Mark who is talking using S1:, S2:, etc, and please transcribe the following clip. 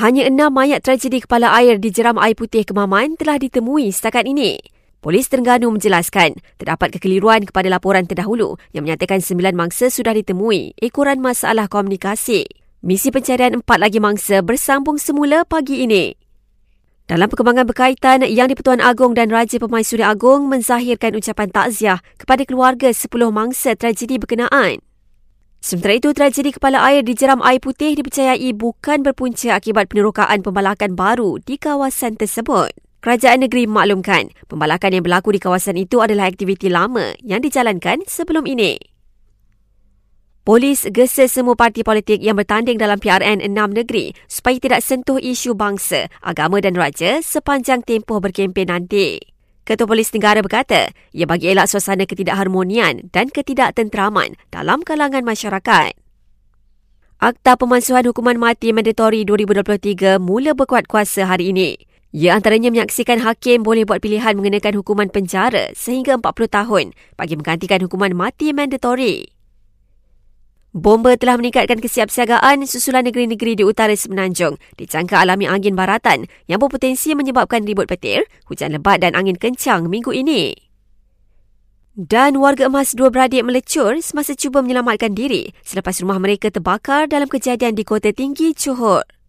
S1: Hanya enam mayat tragedi kepala air di jeram air putih Kemaman telah ditemui setakat ini. Polis Terengganu menjelaskan terdapat kekeliruan kepada laporan terdahulu yang menyatakan sembilan mangsa sudah ditemui ekoran masalah komunikasi. Misi pencarian empat lagi mangsa bersambung semula pagi ini. Dalam perkembangan berkaitan, Yang di-Pertuan Agong dan Raja Pemaisuri Agong menzahirkan ucapan takziah kepada keluarga 10 mangsa tragedi berkenaan. Sementara itu, tragedi kepala air di jeram air putih dipercayai bukan berpunca akibat penerokaan pembalakan baru di kawasan tersebut. Kerajaan negeri maklumkan, pembalakan yang berlaku di kawasan itu adalah aktiviti lama yang dijalankan sebelum ini. Polis gesa semua parti politik yang bertanding dalam PRN enam negeri supaya tidak sentuh isu bangsa, agama dan raja sepanjang tempoh berkempen nanti. Ketua Polis Negara berkata, ia bagi elak suasana ketidakharmonian dan ketidaktentraman dalam kalangan masyarakat. Akta Pemansuhan Hukuman Mati Mandatori 2023 mula berkuat kuasa hari ini. Ia antaranya menyaksikan hakim boleh buat pilihan mengenakan hukuman penjara sehingga 40 tahun bagi menggantikan hukuman mati mandatori. Bomba telah meningkatkan kesiapsiagaan susulan negeri-negeri di utara Semenanjung. Dicangka alami angin baratan yang berpotensi menyebabkan ribut petir, hujan lebat dan angin kencang minggu ini. Dan warga emas dua beradik melecur semasa cuba menyelamatkan diri selepas rumah mereka terbakar dalam kejadian di Kota Tinggi, Johor.